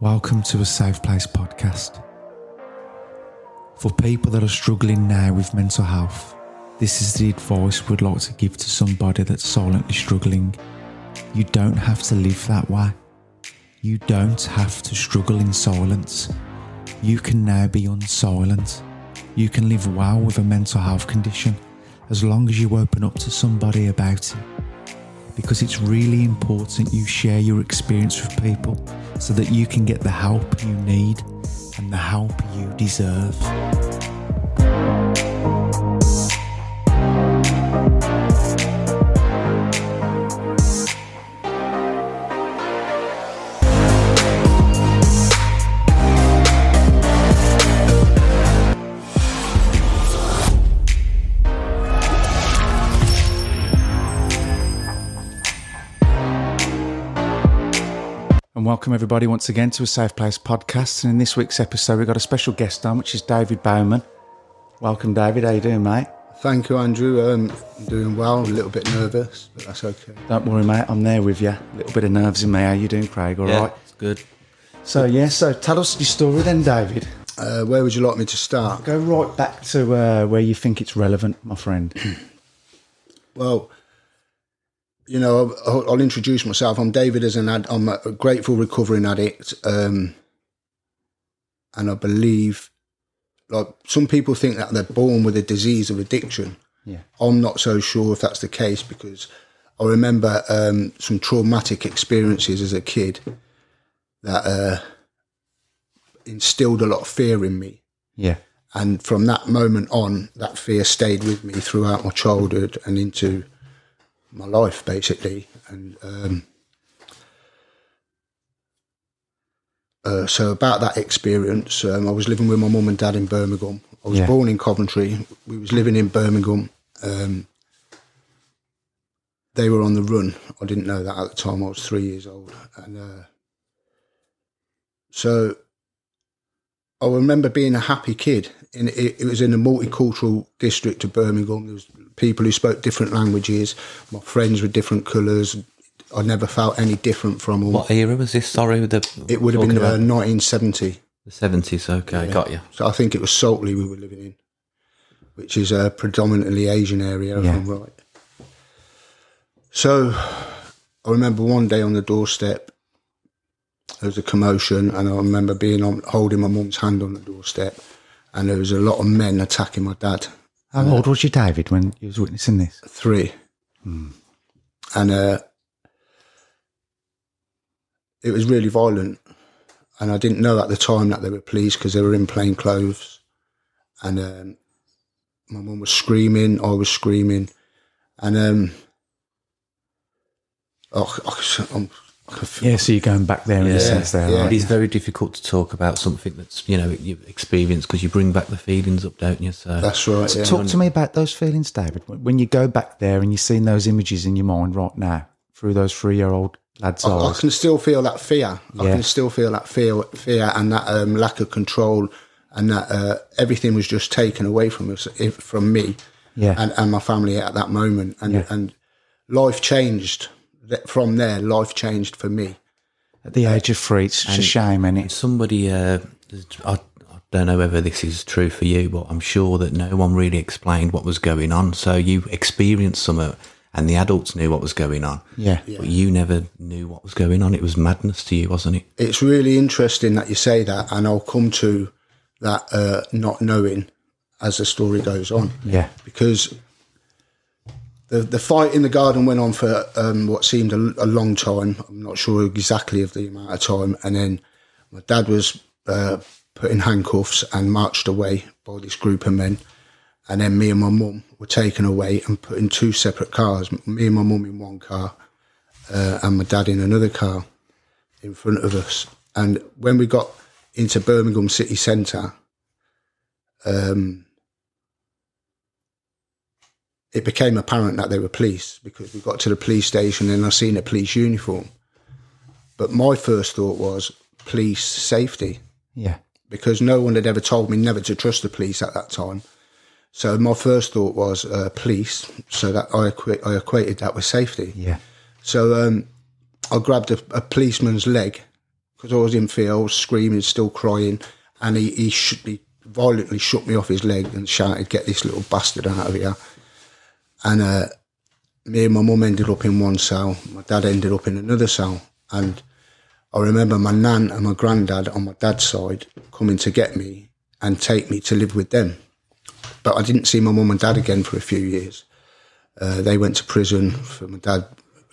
Welcome to a Safe Place podcast. For people that are struggling now with mental health, this is the advice we'd like to give to somebody that's silently struggling. You don't have to live that way. You don't have to struggle in silence. You can now be unsilent. You can live well with a mental health condition as long as you open up to somebody about it because it's really important you share your experience with people so that you can get the help you need and the help you deserve. Welcome everybody once again to a Safe Place podcast. And in this week's episode, we've got a special guest on, which is David Bowman. Welcome, David. How you doing, mate? Thank you, Andrew. Um, I'm doing well. A little bit nervous, but that's okay. Don't worry, mate. I'm there with you. A little bit of nerves in me. How are you doing, Craig? All right. Yeah, it's good. So yeah. So tell us your story then, David. Uh, where would you like me to start? Go right back to uh, where you think it's relevant, my friend. Well, you know, I'll, I'll introduce myself. I'm David as an ad. I'm a grateful recovering addict, um, and I believe, like some people think that they're born with a disease of addiction. yeah. I'm not so sure if that's the case because I remember um, some traumatic experiences as a kid that uh, instilled a lot of fear in me. Yeah. And from that moment on, that fear stayed with me throughout my childhood and into my life, basically. And um, uh, so, about that experience, um, I was living with my mum and dad in Birmingham. I was Yeah. born in Coventry. We was living in Birmingham. Um, they were on the run. I didn't know that at the time. I was three years old, and uh, so I remember being a happy kid. In it, it was in a multicultural district of Birmingham. There was people who spoke different languages. My friends were different colours. I never felt any different from them. What era was this? Sorry, with the It would have been uh, about 1970. the seventies. Okay, got you. So I think it was Saltley we were living in, which is a predominantly Asian area, if Yeah. I'm right. So I remember one day on the doorstep, there was a commotion, and I remember being on holding my mum's hand on the doorstep, and there was a lot of men attacking my dad. How old was you, David, when you was witnessing this? Three, and uh, it was really violent. And I didn't know at the time that they were police because they were in plain clothes. And um, my mum was screaming, I was screaming, and um, oh, I'm, I can feel- Yeah. So you're going back there in a sense there, Yeah. right? It is very difficult to talk about something that's you know you experience because you bring back the feelings up, don't you? So that's right. Yeah. Talk to me about those feelings, David. When when you go back there and you're seeing those images in your mind right now through those three-year-old lads' I, I can still feel that fear. I can still feel that fear, fear, and that um, lack of control, and that uh, everything was just taken away from us, if, from me, Yeah. and, and my family at that moment, and Yeah. and life changed. Th- From there, life changed for me. At the age of three, it's just a shame, and it? somebody, uh, I, I don't know whether this is true for you, but I'm sure that no one really explained what was going on. So you experienced some, of and the adults knew what was going on. Yeah. But you never knew what was going on. It was madness to you, wasn't it? It's really interesting that you say that, and I'll come to that uh, not knowing as the story goes on. Yeah. because the the fight in the garden went on for um, what seemed a, a long time. I'm not sure exactly of the amount of time, and then my dad was uh, put in handcuffs and marched away by this group of men, and then me and my mum were taken away and put in two separate cars. Me and my mum in one car, uh, and my dad in another car in front of us. And when we got into Birmingham city centre, um, it became apparent that they were police because we got to the police station and I seen a police uniform. But my first thought was police safety Yeah. because no one had ever told me never to trust the police at that time. So my first thought was uh, police. So that I, I equated that with safety. Yeah. So um, I grabbed a, a policeman's leg because I was in fear. I was screaming, still crying, and he he, sh- he violently shook me off his leg and shouted, "Get this little bastard out of here!" And uh, me and my mum ended up in one cell. My dad ended up in another cell, and I remember my nan and my granddad on my dad's side coming to get me and take me to live with them. But I didn't see my mum and dad again for a few years. Uh, they went to prison for my dad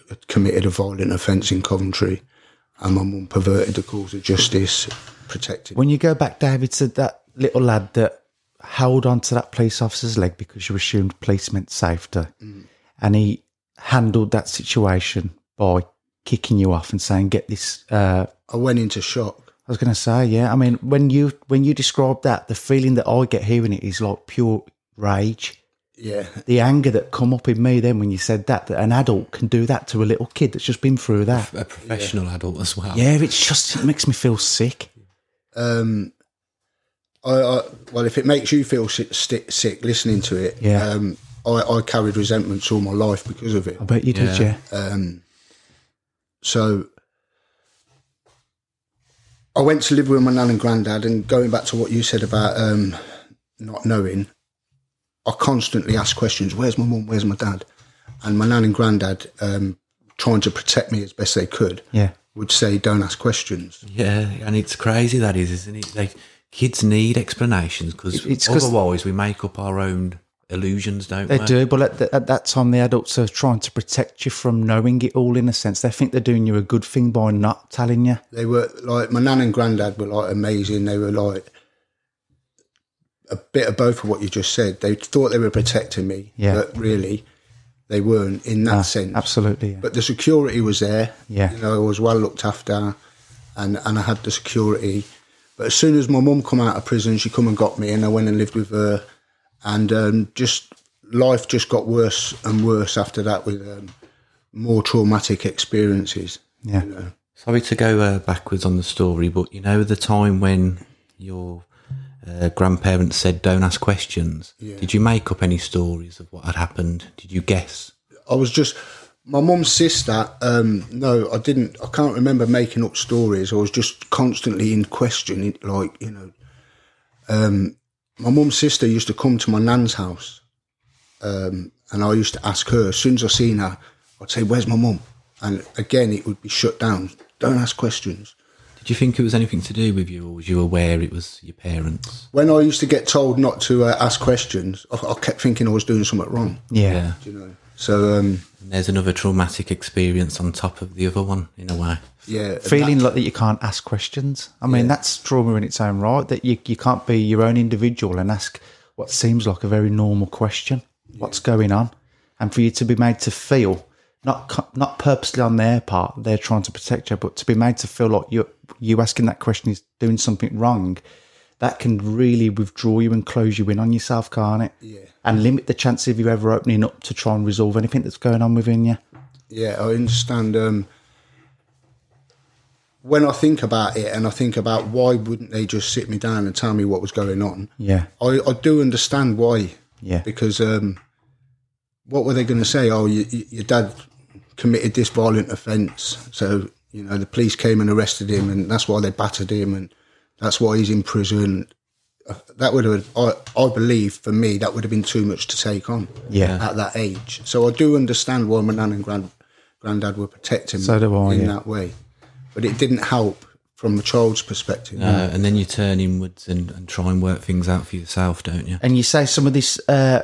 had committed a violent offence in Coventry, and my mum perverted the cause of justice, protected. When you go back, David said that little lad that held onto that police officer's leg because you assumed police meant safety, and he handled that situation by kicking you off and saying, "Get this." Uh, I went into shock. I was going to say, yeah. I mean, when you when you describe that, the feeling that I get hearing it is like pure rage. Yeah, The anger that come up in me then when you said that, that an adult can do that to a little kid that's just been through that. A professional adult as well. Yeah, it's just it makes me feel sick. um, I, I well, if it makes you feel sick, sick, sick listening to it, Yeah. um, I, I carried resentments all my life because of it. I bet you did, Yeah. yeah. Um, so I went to live with my nan and granddad, and going back to what you said about um, not knowing, I constantly asked questions: "Where's my mum? Where's my dad?" And my nan and granddad, um, trying to protect me as best they could, Yeah. would say, "Don't ask questions." Yeah, and it's crazy that is, isn't it? Like kids need explanations because It's 'cause- otherwise we make up our own illusions, don't we? They we? do, but at, the, at that time, the adults are trying to protect you from knowing it all. In a sense, they think they're doing you a good thing by not telling you. They were like my nan and granddad were like amazing. They were like a bit of both of what you just said. They thought they were protecting me, Yeah. but really they weren't in that Ah, sense. Absolutely, yeah. But the security was there. Yeah. you know, I was well looked after, and and I had the security. But as soon as my mum come out of prison, she come and got me, and I went and lived with her, and um, just life just got worse and worse after that with um, more traumatic experiences. Yeah. you know. Sorry to go uh, backwards on the story, but you know the time when your uh, grandparents said, "Don't ask questions." Did you make up any stories of what had happened? Did you guess? I was just my mum's sister. Um, no, I didn't. I can't remember making up stories. I was just constantly in question. Like you know, um, my mum's sister used to come to my nan's house, um, and I used to ask her. As soon as I seen her, I'd say, "Where's my mum?" And again, it would be shut down. Don't ask questions. Did you think it was anything to do with you, or was you aware it was your parents? When I used to get told not to uh, ask questions, I, I kept thinking I was doing something wrong. yeah. You know, so um, there's another traumatic experience on top of the other one, in a way. yeah, Feeling like that you can't ask questions. I mean, that's trauma in its own right. That you, you can't be your own individual and ask what seems like a very normal question. What's going on? And for you to be made to feel not not purposely on their part, they're trying to protect you, but to be made to feel like you you asking that question is doing something wrong. That can really withdraw you and close you in on yourself, can't it? Yeah. And limit the chance of you ever opening up to try and resolve anything that's going on within you. Yeah, I understand. Um, when I think about it and I think about why wouldn't they just sit me down and tell me what was going on, Yeah. I, I do understand why. Yeah. Because um, what were they going to say? Oh, you, you, your dad committed this violent offence. So, you know, the police came and arrested him and that's why they battered him and that's why he's in prison. That would have, I, I believe, for me, that would have been too much to take on Yeah. at that age. So I do understand why my nan and grand, granddad were protecting me So do I, in yeah. that way. But it didn't help from the child's perspective. Uh, and then you turn inwards and, and try and work things out for yourself, don't you? And you say some of these uh,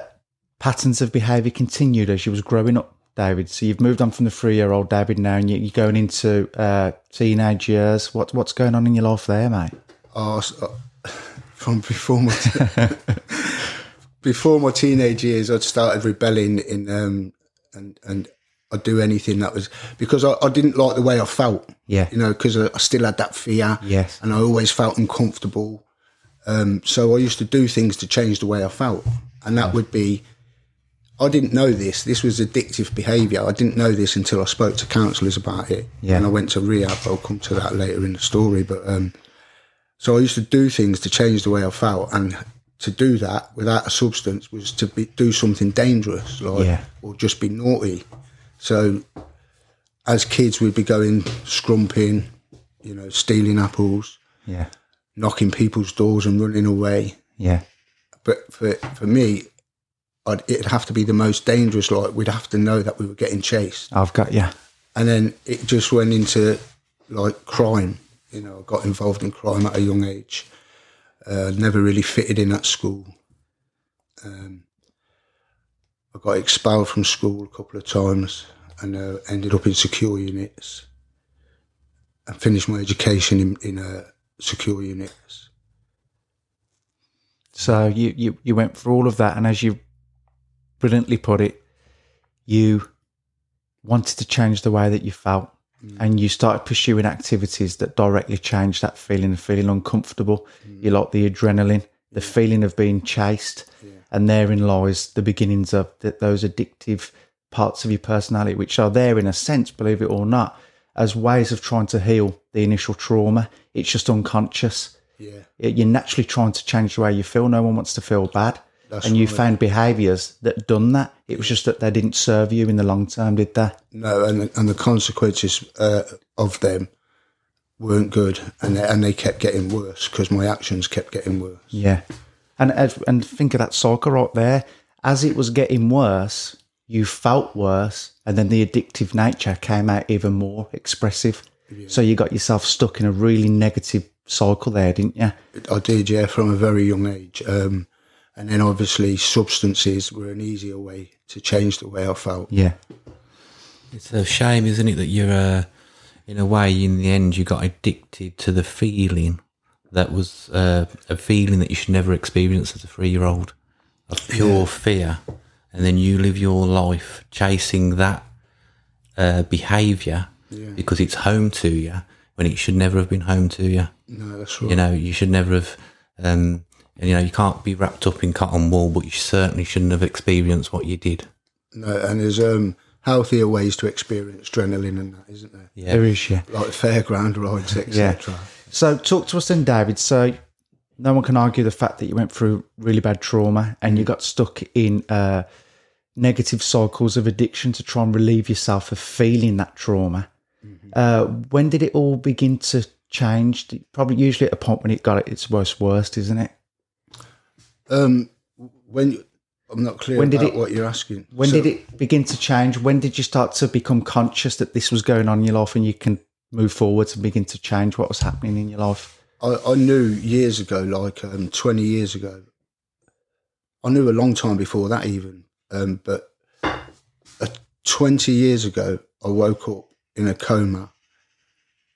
patterns of behaviour continued as you was growing up, David. So you've moved on from the three-year-old David now, and you- you're going into uh, teenage years. What what's going on in your life there, mate? Oh, uh, from before my before my teenage years, I'd started rebelling in um, and and I'd do anything that was because I, I didn't like the way I felt. Yeah. you know, because I, I still had that fear. Yes. and I always felt uncomfortable. Um, so I used to do things to change the way I felt, and that would be. I didn't know this. This was addictive behaviour. I didn't know this until I spoke to counsellors about it. Yeah. And I went to rehab. I'll come to that later in the story. But um, so I used to do things to change the way I felt, and to do that without a substance was to be, do something dangerous, like Yeah. or just be naughty. So as kids, we'd be going scrumping you know, stealing apples, Yeah. knocking people's doors and running away. Yeah. But for for me, I'd, it'd have to be the most dangerous. Like we'd have to know that we were getting chased, I've got you. and then it just went into like crime. You know, got involved in crime at a young age. Uh, never really fitted in at school. Um, I got expelled from school a couple of times and uh, ended up in secure units. And finished my education in, in uh, secure units. So you, you, you went through all of that, and as you brilliantly put it, you wanted to change the way that you felt, and you start pursuing activities that directly change that feeling of feeling uncomfortable. You mm. like the adrenaline, the feeling of being chased, and therein lies the beginnings of th- those addictive parts of your personality, which are there in a sense, believe it or not, as ways of trying to heal the initial trauma. It's just unconscious Yeah. you're naturally trying to change the way you feel. No one wants to feel bad. That's and you right. found behaviours that done that. It was just that they didn't serve you in the long term, did they? No, and and the consequences uh, of them weren't good, and they, and they kept getting worse because my actions kept getting worse. Yeah. And as- and think of that cycle right there. As it was getting worse, you felt worse, and then the addictive nature came out even more expressive. So you got yourself stuck in a really negative cycle there, didn't you? I did, yeah, from a very young age. Um, and then obviously substances were an easier way to change the way I felt. Yeah. It's a shame, isn't it, that you're, uh, in a way, in the end, you got addicted to the feeling that was uh, a feeling that you should never experience as a three year old of pure fear. And then you live your life chasing that uh, behaviour because it's home to you when it should never have been home to you. No, that's right. You know, you should never have. Um, and you know, you can't be wrapped up in cotton wool, but you certainly shouldn't have experienced what you did. No, and there's um, healthier ways to experience adrenaline and that, isn't there? Yeah. There is, yeah. Like fairground rides, etc. So talk to us then, David. So no one can argue the fact that you went through really bad trauma and you got stuck in uh, negative cycles of addiction to try and relieve yourself of feeling that trauma. Uh, when did it all begin to change? Probably usually at a point when it got at its worst, worst, isn't it? Um, when you, I'm not clear When did about it- what you're asking. When So- did it begin to change? When did you start to become conscious that this was going on in your life and you can move forwards and begin to change what was happening in your life? I, I knew years ago, like um, 20 years ago. I knew a long time before that, even. Um, but uh, 20 years ago, I woke up in a coma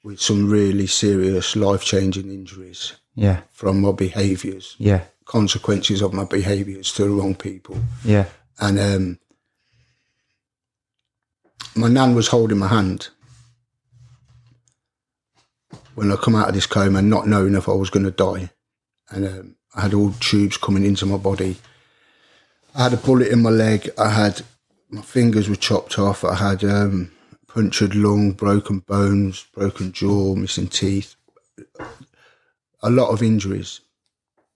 with some really serious life changing injuries Yeah, from my behaviours, yeah, consequences of my behaviours to the wrong people. yeah, And um, my nan was holding my hand when I come out of this coma, not knowing if I was going to die. And um, I had all tubes coming into my body. I had a bullet in my leg. I had my fingers were chopped off. I had um, punctured lung, broken bones, broken jaw, missing teeth, a lot of injuries.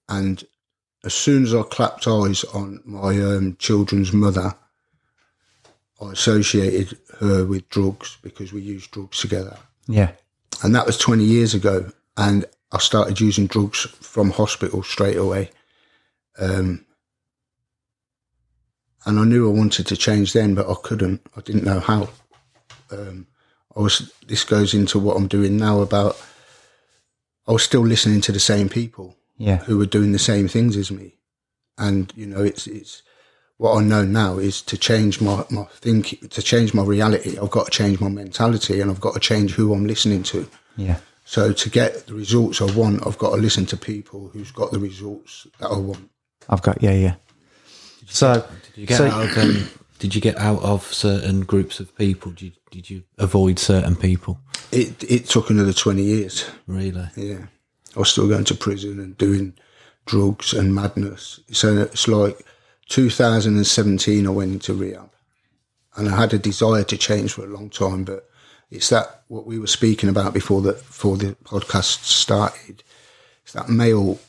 And as soon as I clapped eyes on my um, children's mother, I associated her with drugs because we used drugs together. yeah, And that was 20 years ago. And I started using drugs from hospital straight away. Um, and I knew I wanted to change then, but I couldn't. I didn't know how. Um, I was. This goes into what I'm doing now. About I was still listening to the same people yeah, who were doing the same things as me. And, you know, it's, it's what I know now is to change my, my thinking, to change my reality, I've got to change my mentality and I've got to change who I'm listening to. yeah. So to get the results I want, I've got to listen to people who's got the results that I want. I've got yeah, yeah. So, Did you get so out of um, Did you get out of certain groups of people? Did you, did you avoid certain people? It it took another twenty years. Really? Yeah, I was still going to prison and doing drugs and madness. So it's like 2017. I went into rehab, and I had a desire to change for a long time. But it's that what we were speaking about before the before the podcast started. It's that male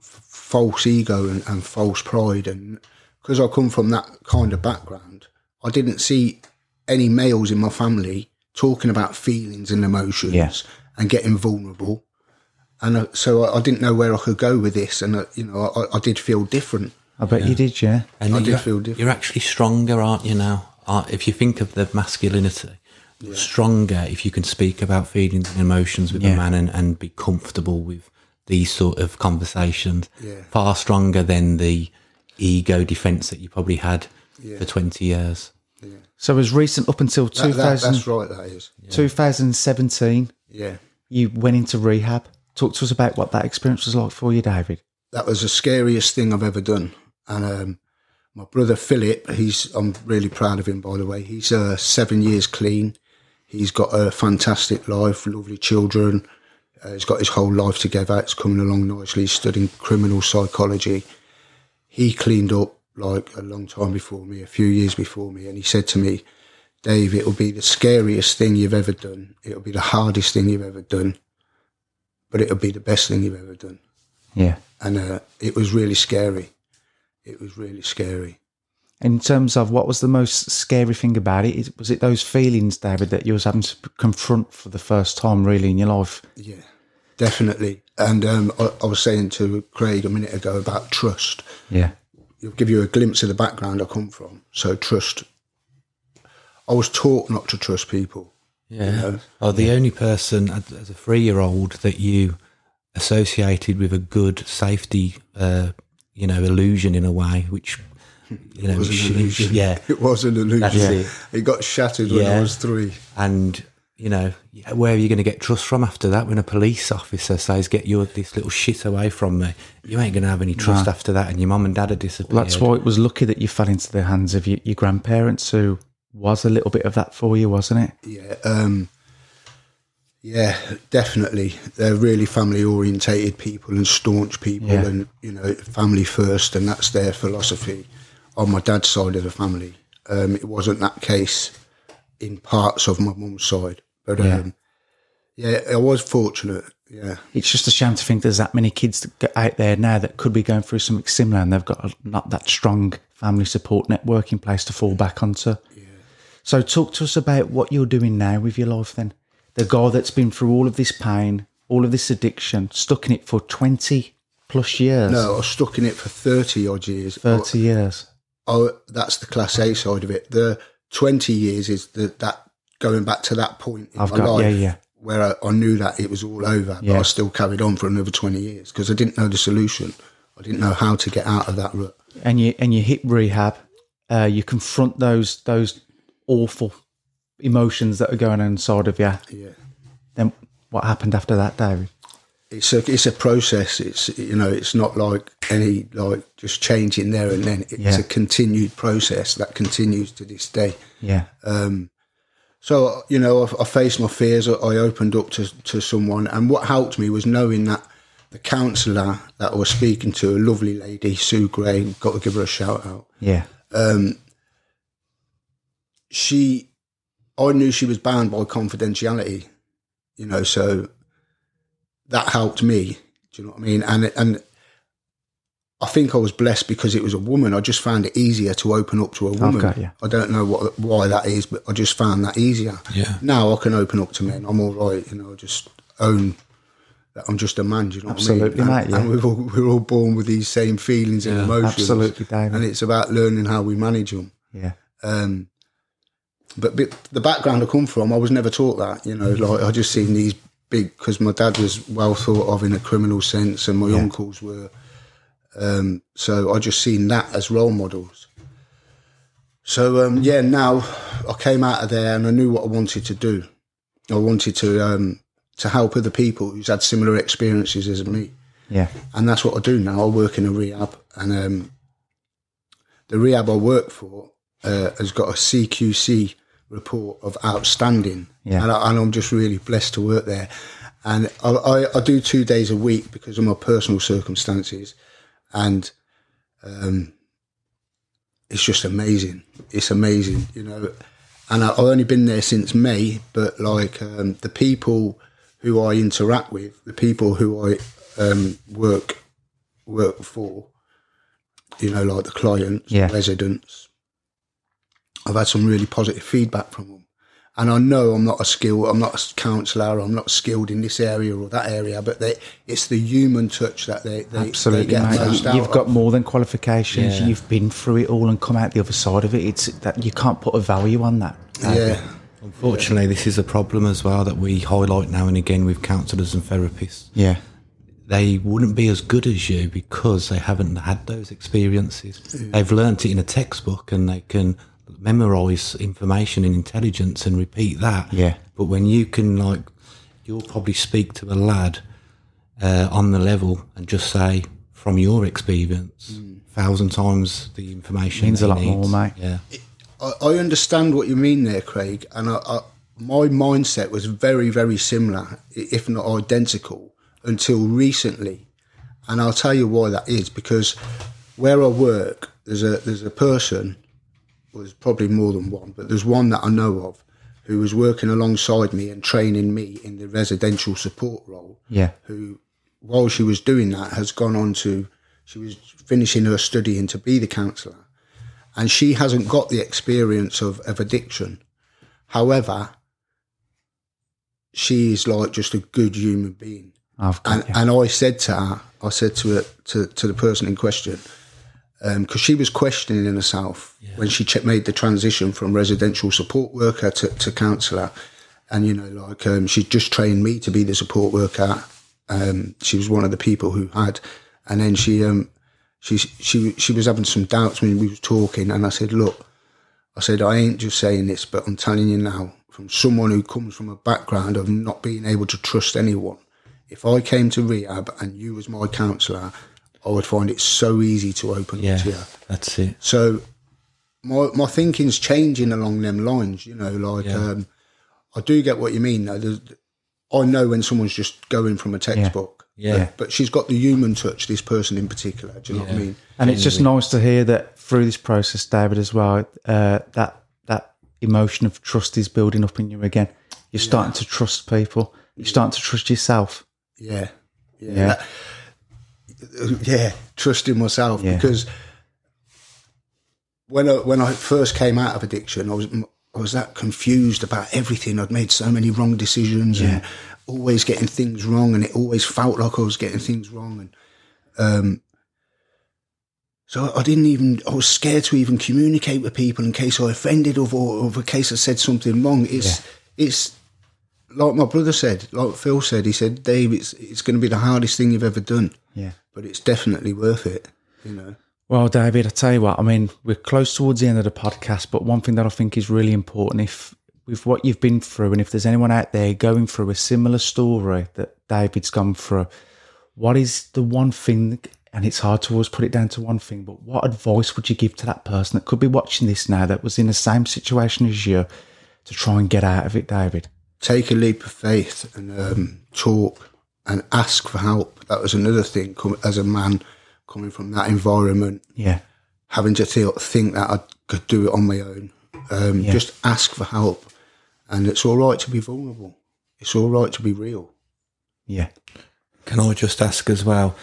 f- false ego and, and false pride, and because I come from that kind of background, I didn't see any males in my family talking about feelings and emotions Yeah. and getting vulnerable. And uh, so I, I didn't know where I could go with this, and uh, you know, I, I did feel different. I bet you did, yeah. And I you're, did feel different. You're actually stronger, aren't you now? If you think of the masculinity, you're stronger if you can speak about feelings and emotions with Yeah. a man and, and be comfortable with these sort of conversations. Yeah. Far stronger than the ego defense that you probably had Yeah. for 20 years. So as recent up until That, that, 2000, that's right. That is. 2017, Yeah. you went into rehab. Talk to us about what that experience was like for you, David. that was the scariest thing I've ever done. And um, my brother Philip, he's I'm really proud of him by the way. He's uh, seven years clean. He's got a fantastic life, lovely children. Uh, he's got his whole life together. It's coming along nicely. He's studying criminal psychology. He cleaned up like a long time before me, a few years before me, and he said to me, "Dave, it'll be the scariest thing you've ever done. It'll be the hardest thing you've ever done, but it'll be the best thing you've ever done." Yeah. and uh, it was really scary. It was really scary. In terms of what was the most scary thing about it, was it those feelings, David, that you was having to confront for the first time, really, in your life? Yeah, definitely. And um, I, I was saying to Craig a minute ago about trust. Yeah. It'll give you a glimpse of the background I come from. So trust. I was taught not to trust people. Yeah. Oh, the only person as as a three year old that you associated with a good safety, uh, you know, illusion in a way, which, you know, was an illusion. yeah. It was an illusion. That's it. It got shattered when I was three. And, you know, where are you going to get trust from after that? When a police officer says, get your, this little shit away from me, you ain't going to have any trust after that. And your mum and dad are disappeared. Well, that's why it was lucky that you fell into the hands of your, your grandparents, who was a little bit of that for you, wasn't it? Yeah, um, yeah, definitely. They're really family orientated people and staunch people, Yeah. and you know, family first, and that's their philosophy. On my dad's side of the family, um, it wasn't that case in parts of my mum's side, but Yeah. um, yeah, I was fortunate. Yeah, It's just a shame to think there's that many kids that out there now that could be going through something similar and they've got a, not that strong family support network in place to fall back onto. So, talk to us about what you're doing now with your life then. The guy that's been through all of this pain, all of this addiction, stuck in it for 20 plus years. no, I was stuck in it for thirty odd years. 30 years. oh, that's the class A side of it. The 20 years is the, that going back to that point in I've my got- life yeah, yeah. where I, I knew that it was all over, but Yeah. I still carried on for another 20 years because I didn't know the solution. I didn't know how to get out of that rut. And you, and you hit rehab, uh, you confront those, those awful emotions that are going on inside of you. Yeah. Then what happened after that, David? It's a, it's a process. It's, you know, it's not like any, like just changing there and then. It's Yeah. a continued process that continues to this day. Yeah. Um, So you know, I, I faced my fears. I, I opened up to to someone, and what helped me was knowing that the counsellor that I was speaking to, a lovely lady, Sue Gray, got to give her a shout out. Yeah. She, I knew she was bound by confidentiality, you know, so that helped me. Do you know what I mean? And and I think I was blessed because it was a woman. I just found it easier to open up to a woman. got you. I don't know what why that is, but I just found that easier. Yeah. Now I can open up to men. I'm all right. You know, just own that I'm just a man. Do you know Absolutely, what I mean? mate, And, and we're all we're all born with these same feelings and emotions. Absolutely, David. And it's about learning how we manage them. Yeah. Um, but, but the background I come from, I was never taught that. You know, like I just seen these big because my dad was well thought of in a criminal sense, and my uncles were. Um, so I just seen that as role models. So um, yeah, now I came out of there and I knew what I wanted to do. I wanted to um, to help other people who's had similar experiences as me Yeah. and that's what I do now. I work in a rehab, and um, the rehab I work for uh, has got a CQC report of outstanding, Yeah. and, I, and I'm just really blessed to work there. And I, I, I do two days a week because of my personal circumstances, and um, it's just amazing. It's amazing, you know. And I, I've only been there since May, but like um, the people who I interact with, the people who I um, work work for, you know, like the clients, Yeah. residents, I've had some really positive feedback from them, And I know I'm not a skill, I'm not a counsellor, I'm not skilled in this area or that area, but they, it's the human touch that they, they, Absolutely, they get mate. most You- out You've of. got more than qualifications. Yeah. You've been through it all and come out the other side of it. It's that you can't put a value on that. yeah, Unfortunately, this is a problem as well that we highlight now and again with counsellors and therapists. Yeah. They wouldn't be as good as you because they haven't had those experiences. They've learnt it in a textbook and they can memorise information and intelligence and repeat that. Yeah. But when you can, like, you'll probably speak to a lad uh, on the level and just say, from your experience, thousand times the information Means a he lot more, mate. Yeah. I, I understand what you mean there, Craig, and I, I, my mindset was very, very similar, if not identical, until recently. And I'll tell you why that is because where I work, there's a there's a person, there's probably more than one, but there's one that I know of who was working alongside me and training me in the residential support role. Yeah. Who, while she was doing that, has gone on to she was finishing her studying to be the counsellor and she hasn't got the experience of, of addiction. However, she is like just a good human being. I've got And, you. and I said to her, I said to her, to, to the person in question, because she was questioning in herself when she ch- made the transition from residential support worker to, to counsellor. And, you know, like, um, she just trained me to be the support worker. Um, she was one of the people who had. And then she, um, she, she, she was having some doubts when we was talking. And I said, look, I said, I ain't just saying this, but I'm telling you now, from someone who comes from a background of not being able to trust anyone, if I came to rehab and you was my counsellor, I would find it so easy to open Yeah. up to you. That's it. So my my thinking's changing along them lines, you know, like Yeah. um, I do get what you mean though. There's, I know when someone's just going from a textbook. Yeah. But she's got the human touch, this person in particular. Do you know what I mean? And it's just nice to hear that through this process, David, as well, uh, that that emotion of trust is building up in you again. You're starting to trust people. You're starting to trust yourself. Yeah. Yeah. Yeah. That- yeah. Trusting myself Yeah. because when I, when I first came out of addiction, I was I was that confused about everything. I'd made so many wrong decisions and always getting things wrong, and it always felt like I was getting things wrong. And um, so I didn't even. I was scared to even communicate with people in case I offended or, or, or in case I said something wrong. It's it's like my brother said, like Phil said. He said, "Dave, it's it's going to be the hardest thing you've ever done, Yeah. But it's definitely worth it." You know. Well, David, I tell you what, I mean, we're close towards the end of the podcast, but one thing that I think is really important, if with what you've been through, and if there's anyone out there going through a similar story that David's gone through, what is the one thing, and it's hard to always put it down to one thing, but what advice would you give to that person that could be watching this now that was in the same situation as you to try and get out of it, David? take a leap of faith and um, talk and ask for help. That was another thing com- as a man coming from that environment, Yeah. having to th- think that I could do it on my own. Um, Just ask for help. And it's all right to be vulnerable. It's all right to be real. Yeah. Can I just ask as well,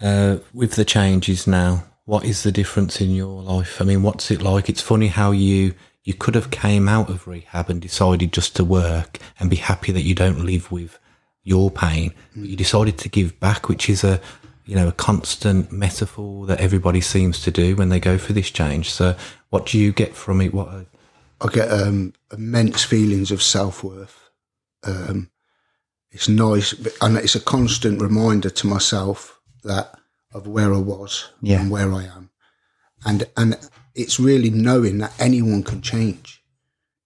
uh, with the changes now, what is the difference in your life? I mean, what's it like? It's funny how you you could have came out of rehab and decided just to work and be happy that you don't live with your pain, but you decided to give back, which is a you know a constant metaphor that everybody seems to do when they go for this change. So, what do you get from it? What a- I get um, immense feelings of self worth. Um, it's nice, and it's a constant reminder to myself that of where I was Yeah. and where I am, and and it's really knowing that anyone can change.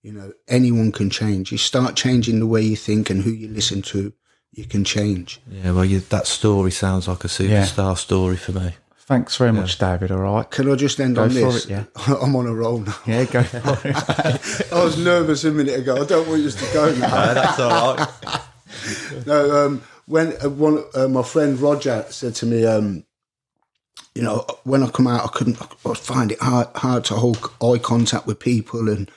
You know, anyone can change. You start changing the way you think and who you listen to, you can change. yeah, well, you, that story sounds like a superstar story for me. Thanks very much, David. All right. Can I just end Go on for this? it, yeah. I'm on a roll now. Yeah, go for it. I was nervous a minute ago. I don't want you to go now. that's all right. No, um, when uh, one uh, my friend Roger said to me, um, you know, when I come out, I couldn't. I find it hard hard to hold eye contact with people, and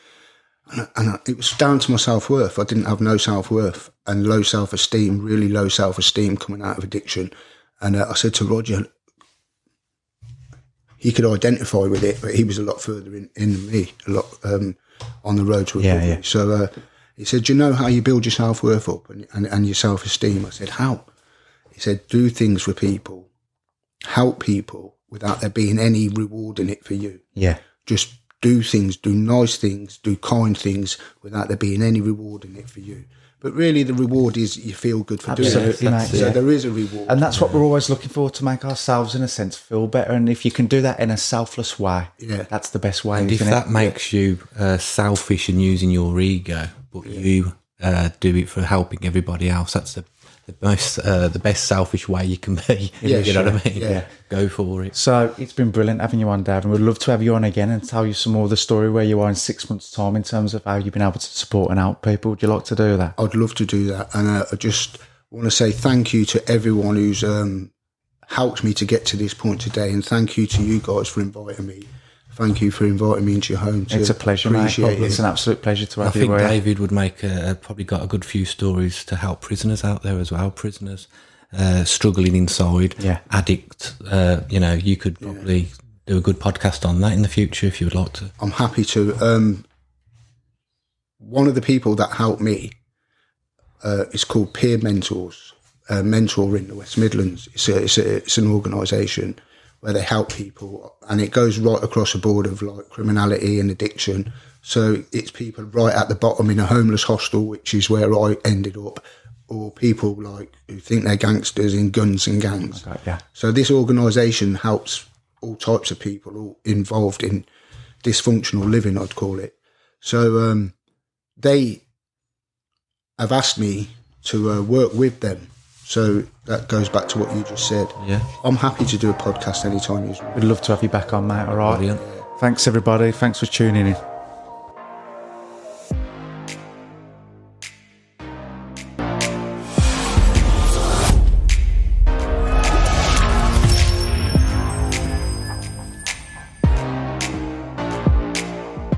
and, I- it was down to my self worth. I didn't have no self worth and low self esteem, really low self esteem coming out of addiction. And uh, I said to Roger, he could identify with it, but he was a lot further in, in me, a lot um, on the road to Yeah, recovery. yeah. So uh, He said, "Do you know how you build your self worth up and, and, and your self esteem?" I said, "How?" He said, "Do things for people, help people without there being any reward in it for you. Yeah. Just do things, do nice things, do kind things without there being any reward in it for you." But really, the reward is you feel good for doing Absolutely, it. mate, So yeah. there is a reward. And that's what we're always looking for to make ourselves, in a sense, feel better. And if you can do that in a selfless way, Yeah. that's the best way. And if that it? makes you uh, selfish and using your ego, but you uh, do it for helping everybody else, that's the, the most uh, the best selfish way you can be. Yeah, you know what I sure. mean? Yeah. Go for it. So it's been brilliant having you on, Dave, and we'd love to have you on again and tell you some more of the story where you are in six months' time in terms of how you've been able to support and help people. Would you like to do that? I'd love to do that. And uh, I just want to say thank you to everyone who's um, helped me to get to this point today. And thank you to you guys for inviting me. Thank you for inviting me into your home. To It's a pleasure, mate. appreciate It's an absolute pleasure to I have you. think here. David would make a, probably got a good few stories to help prisoners out there as well. Prisoners uh, struggling inside, Yeah. addict. Uh, you know, you could probably do a good podcast on that in the future if you would like to. I'm happy to. Um, one of the people that helped me uh, is called Peer Mentors, uh, Mentor in the West Midlands. It's, a, it's, a, it's an organisation where they help people, and it goes right across the board of like criminality and addiction. So it's people right at the bottom in a homeless hostel, which is where I ended up, or people like who think they're gangsters in guns and gangs. Yeah. So this organisation helps all types of people all involved in dysfunctional living, I'd call it. So um, they have asked me to uh, work with them. So that goes back to what you just said. Yeah. I'm happy to do a podcast anytime you want. We'd love to have you back on, mate. All right. Brilliant. Thanks, everybody. Thanks for tuning in.